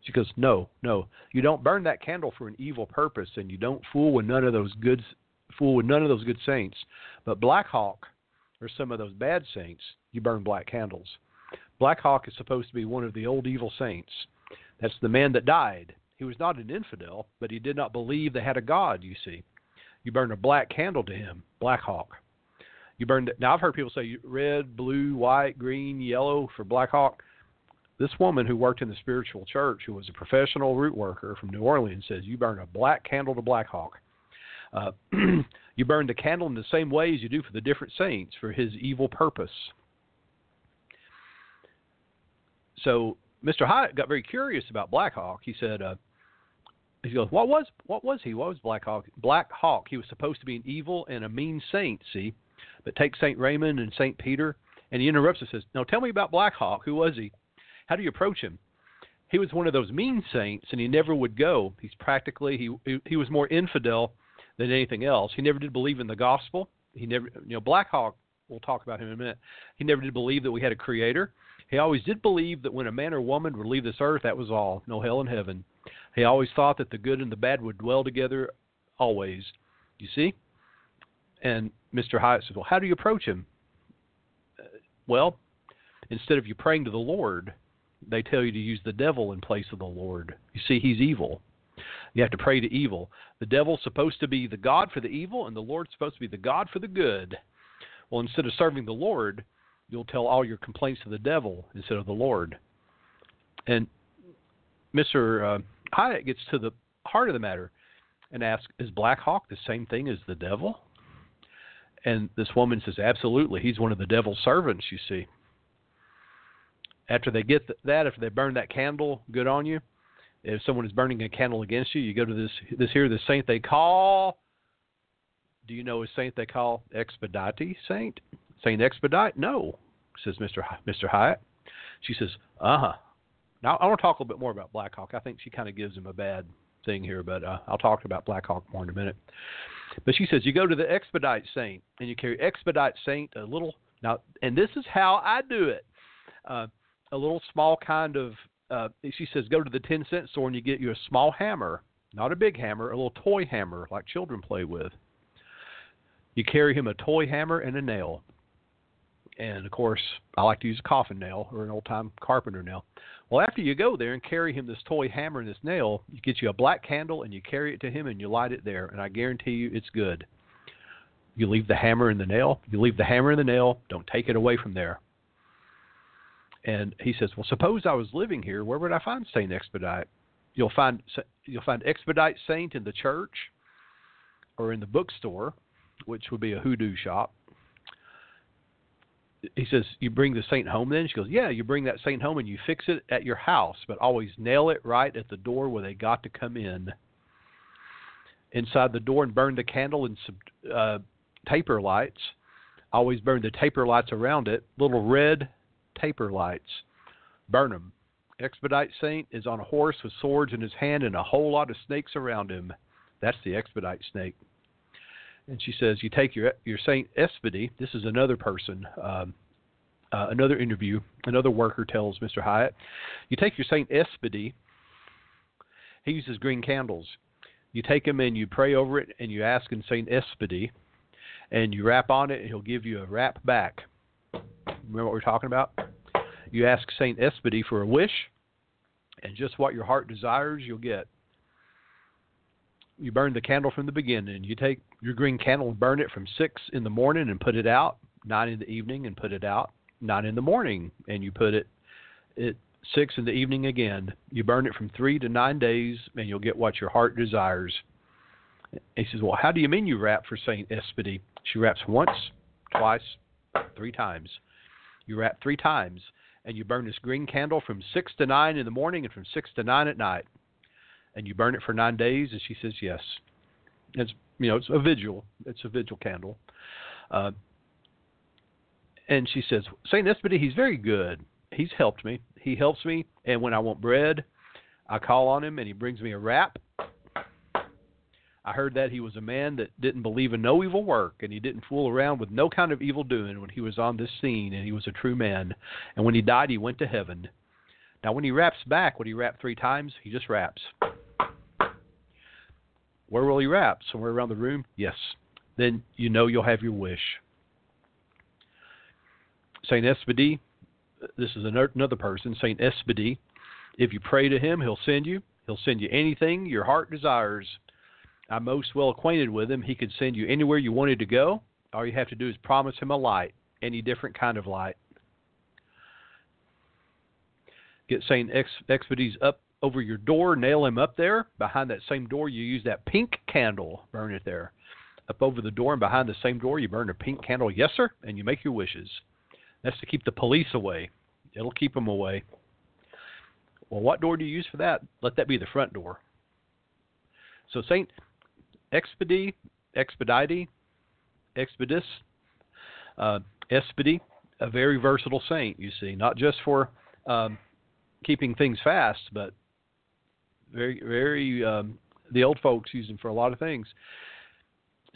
She goes, "No, no, you don't burn that candle for an evil purpose, and you don't fool with none of those good fool with none of those good saints. But Black Hawk, or some of those bad saints, you burn black candles." Black Hawk is supposed to be one of the old evil saints. That's the man that died. He was not an infidel, but he did not believe they had a God, you see. You burn a black candle to him, Black Hawk. You burn now I've heard people say red, blue, white, green, yellow for Black Hawk. This woman who worked in the spiritual church, who was a professional root worker from New Orleans, says you burn a black candle to Black Hawk. Uh, you burn the candle in the same way as you do for the different saints for his evil purpose. so Mr. Hyatt got very curious about Black Hawk. He said, uh, he goes, what was what was he? What was Black Hawk? Black Hawk. He was supposed to be an evil and a mean saint. See, but take Saint Raymond and Saint Peter, and he interrupts and says, "No, tell me about Black Hawk. Who was he? How do you approach him?" He was one of those mean saints, and he never would go. He's practically he he, he was more infidel than anything else. He never did believe in the gospel. He never, you know, Black Hawk. We'll talk about him in a minute. He never did believe that we had a creator. He always did believe that when a man or woman would leave this earth, that was all. No hell in heaven. He always thought that the good and the bad would dwell together always. You see? And Mr. Hyatt says, Well, how do you approach him? Uh, well, instead of you praying to the Lord, they tell you to use the devil in place of the Lord. You see, he's evil. You have to pray to evil. The devil's supposed to be the God for the evil, and the Lord's supposed to be the God for the good. Well, instead of serving the Lord, you'll tell all your complaints to the devil instead of the Lord. And Mr. Uh, Hyatt gets to the heart of the matter and asks, Is Black Hawk the same thing as the devil? And this woman says, Absolutely. He's one of the devil's servants, you see. After they get that, after they burn that candle good on you, if someone is burning a candle against you, you go to this this here, the saint they call. Do you know a saint they call Expedite Saint? Saint Expedite? No, says Mr. H- Mr. Hyatt. She says, uh huh. Now, I want to talk a little bit more about Black Hawk. I think she kind of gives him a bad thing here, but uh, I'll talk about Black Hawk more in a minute. But she says you go to the Expedite Saint and you carry Expedite Saint a little now, and this is how I do it. Uh, a little small kind of. Uh, she says go to the ten cent store and you get you a small hammer, not a big hammer, a little toy hammer like children play with. You carry him a toy hammer and a nail. And of course, I like to use a coffin nail or an old time carpenter nail. Well, after you go there and carry him this toy hammer and this nail, you get you a black candle and you carry it to him and you light it there. And I guarantee you it's good. You leave the hammer and the nail. You leave the hammer and the nail. Don't take it away from there. And he says, "Well, suppose I was living here. Where would I find Saint Expedite? You'll find you'll find Expedite Saint in the church, or in the bookstore, which would be a hoodoo shop, he says, You bring the saint home then? She goes, Yeah, you bring that saint home and you fix it at your house, but always nail it right at the door where they got to come in. Inside the door and burn the candle and some uh, taper lights. Always burn the taper lights around it, little red taper lights. Burn them. Expedite Saint is on a horse with swords in his hand and a whole lot of snakes around him. That's the Expedite Snake and she says you take your your Saint Espedy. This is another person. Um, uh, another interview, another worker tells Mr. Hyatt, you take your Saint Espedy. He uses green candles. You take him and you pray over it, and you ask in Saint Espedy, and you rap on it, and he'll give you a rap back. Remember what we're talking about? You ask Saint Espedy for a wish, and just what your heart desires, you'll get you burn the candle from the beginning. You take your green candle and burn it from six in the morning and put it out, nine in the evening and put it out, nine in the morning and you put it at six in the evening again. You burn it from three to nine days and you'll get what your heart desires. He says, Well, how do you mean you rap for Saint Espedy? She raps once, twice, three times. You rap three times and you burn this green candle from six to nine in the morning and from six to nine at night and you burn it for nine days? And she says, yes. It's you know it's a vigil. It's a vigil candle. Uh, and she says, Saint Espedy, he's very good. He's helped me. He helps me, and when I want bread, I call on him, and he brings me a wrap. I heard that he was a man that didn't believe in no evil work, and he didn't fool around with no kind of evil doing when he was on this scene, and he was a true man. And when he died, he went to heaven. Now, when he raps back, when he rap three times, he just raps. Where will he rap? Somewhere around the room? Yes. Then you know you'll have your wish. Saint Espedy, this is another person, Saint Espedy. If you pray to him, he'll send you. He'll send you anything your heart desires. I'm most well acquainted with him. He could send you anywhere you wanted to go. All you have to do is promise him a light, any different kind of light. Get Saint Expedy's up over your door, nail him up there. Behind that same door, you use that pink candle, burn it there. Up over the door and behind the same door, you burn a pink candle, yes, sir, and you make your wishes. That's to keep the police away. It'll keep them away. Well, what door do you use for that? Let that be the front door. So, Saint Expedi, Expedite, Expedus, uh, Espedy, a very versatile saint, you see, not just for um, keeping things fast, but very, very. Um, the old folks use them for a lot of things.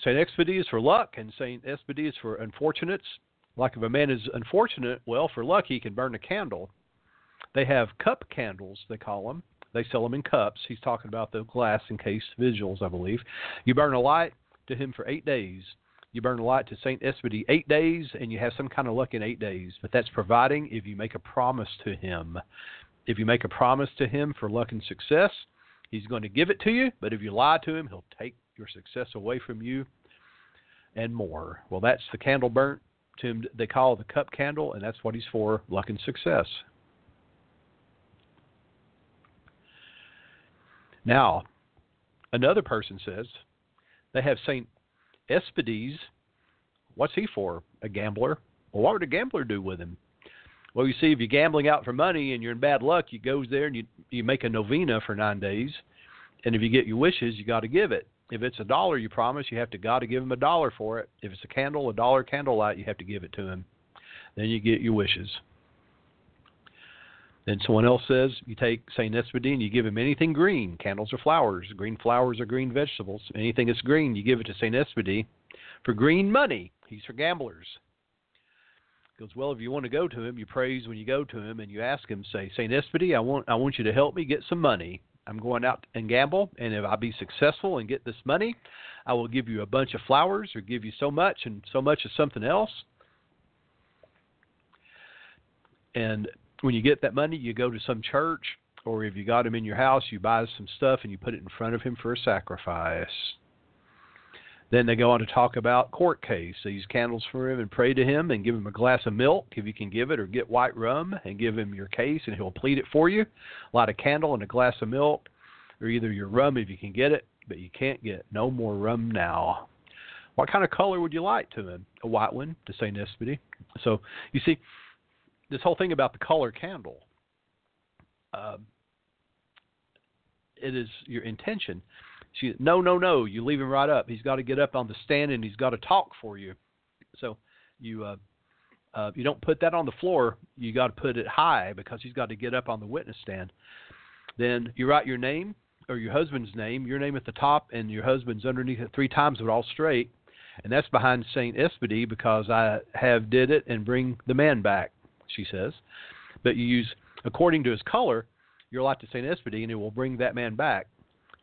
Saint Expedy is for luck, and Saint Espedy is for unfortunates. Like if a man is unfortunate, well, for luck he can burn a candle. They have cup candles, they call them. They sell them in cups. He's talking about the glass encased vigils, I believe. You burn a light to him for eight days. You burn a light to Saint Espedy eight days, and you have some kind of luck in eight days. But that's providing if you make a promise to him. If you make a promise to him for luck and success, he's going to give it to you. But if you lie to him, he'll take your success away from you and more. Well, that's the candle burnt to him. They call the cup candle, and that's what he's for luck and success. Now, another person says they have St. Espedes. What's he for? A gambler. Well, what would a gambler do with him? Well, you see, if you're gambling out for money and you're in bad luck, you goes there and you you make a novena for nine days, and if you get your wishes, you got to give it. If it's a dollar you promise, you have to got to give him a dollar for it. If it's a candle, a dollar candlelight, you have to give it to him. Then you get your wishes. Then someone else says you take Saint Espadine you give him anything green. Candles are flowers. Green flowers are green vegetables. Anything that's green, you give it to Saint Espadine for green money. He's for gamblers. Goes, well, if you want to go to him, you praise when you go to him, and you ask him, say, Saint Espedy, I want I want you to help me get some money. I'm going out and gamble, and if I be successful and get this money, I will give you a bunch of flowers or give you so much and so much of something else. And when you get that money, you go to some church, or if you got him in your house, you buy some stuff and you put it in front of him for a sacrifice. Then they go on to talk about court case. They use candles for him and pray to him and give him a glass of milk if you can give it, or get white rum and give him your case and he'll plead it for you. Light a candle and a glass of milk, or either your rum if you can get it, but you can't get no more rum now. What kind of color would you like to him? A white one to Saint Espedy. So you see, this whole thing about the color candle. Uh, it is your intention she, no, no, no. You leave him right up. He's got to get up on the stand and he's got to talk for you. So you uh, uh, you don't put that on the floor. You got to put it high because he's got to get up on the witness stand. Then you write your name or your husband's name, your name at the top, and your husband's underneath it three times, but all straight. And that's behind Saint Espedy because I have did it and bring the man back. She says, but you use according to his color. You're allowed to Saint Espedy, and it will bring that man back.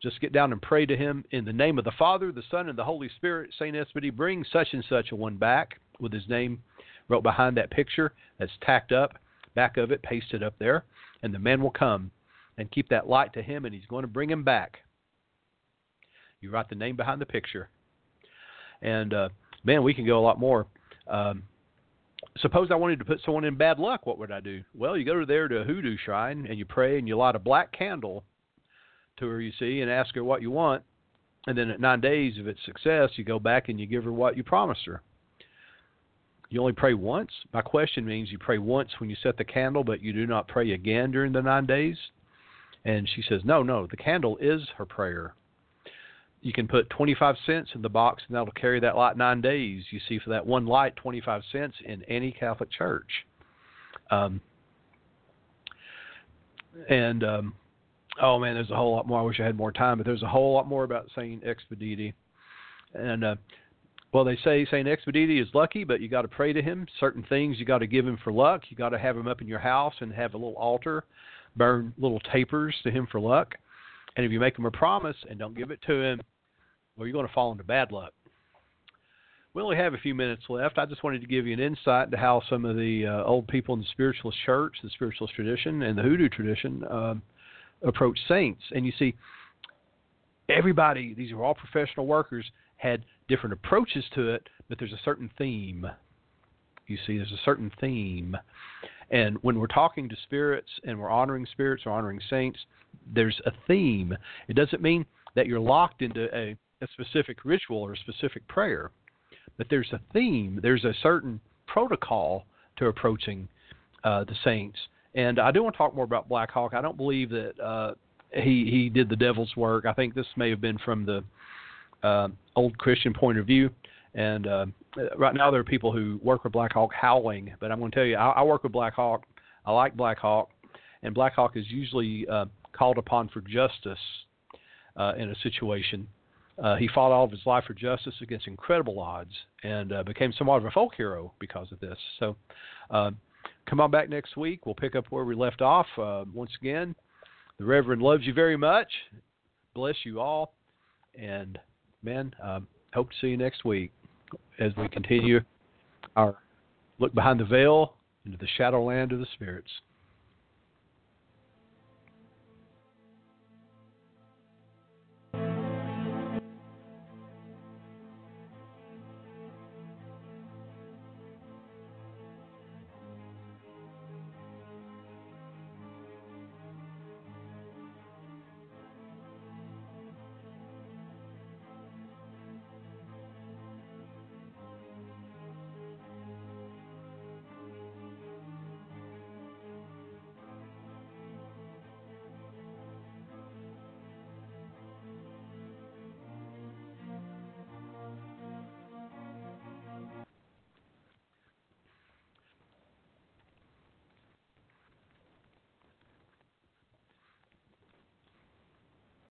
Just get down and pray to him in the name of the Father, the Son, and the Holy Spirit. St. Espedy, bring such and such a one back with his name wrote behind that picture that's tacked up, back of it, pasted up there. And the man will come and keep that light to him, and he's going to bring him back. You write the name behind the picture. And, uh, man, we can go a lot more. Um, suppose I wanted to put someone in bad luck, what would I do? Well, you go there to a hoodoo shrine and you pray and you light a black candle to her, you see, and ask her what you want. And then at nine days, if it's success, you go back and you give her what you promised her. You only pray once. My question means you pray once when you set the candle, but you do not pray again during the nine days. And she says, No, no, the candle is her prayer. You can put 25 cents in the box, and that'll carry that light nine days. You see, for that one light, 25 cents in any Catholic church. Um, and um, oh man, there's a whole lot more. I wish I had more time, but there's a whole lot more about Saint Expediti. And uh, well, they say Saint Expediti is lucky, but you got to pray to him. Certain things you got to give him for luck. You got to have him up in your house and have a little altar, burn little tapers to him for luck. And if you make him a promise and don't give it to him, well, you're going to fall into bad luck. We only have a few minutes left. I just wanted to give you an insight into how some of the uh, old people in the spiritualist church, the spiritualist tradition, and the hoodoo tradition. Uh, approach saints. And you see, everybody, these are all professional workers, had different approaches to it, but there's a certain theme. You see, there's a certain theme. And when we're talking to spirits and we're honoring spirits or honoring saints, there's a theme. It doesn't mean that you're locked into a, a specific ritual or a specific prayer, but there's a theme. There's a certain protocol to approaching uh, the saints. And I do want to talk more about Black Hawk. I don't believe that uh, he he did the devil's work. I think this may have been from the uh, old Christian point of view. And uh, right now there are people who work with Black Hawk howling, but I'm going to tell you, I, I work with Black Hawk. I like Black Hawk, and Black Hawk is usually uh, called upon for justice uh, in a situation. Uh, he fought all of his life for justice against incredible odds and uh, became somewhat of a folk hero because of this. So, uh, come on back next week. We'll pick up where we left off. Uh, once again, the Reverend loves you very much. Bless you all. And, man, um, hope to see you next week as we continue our look behind the veil into the shadowland of the spirits.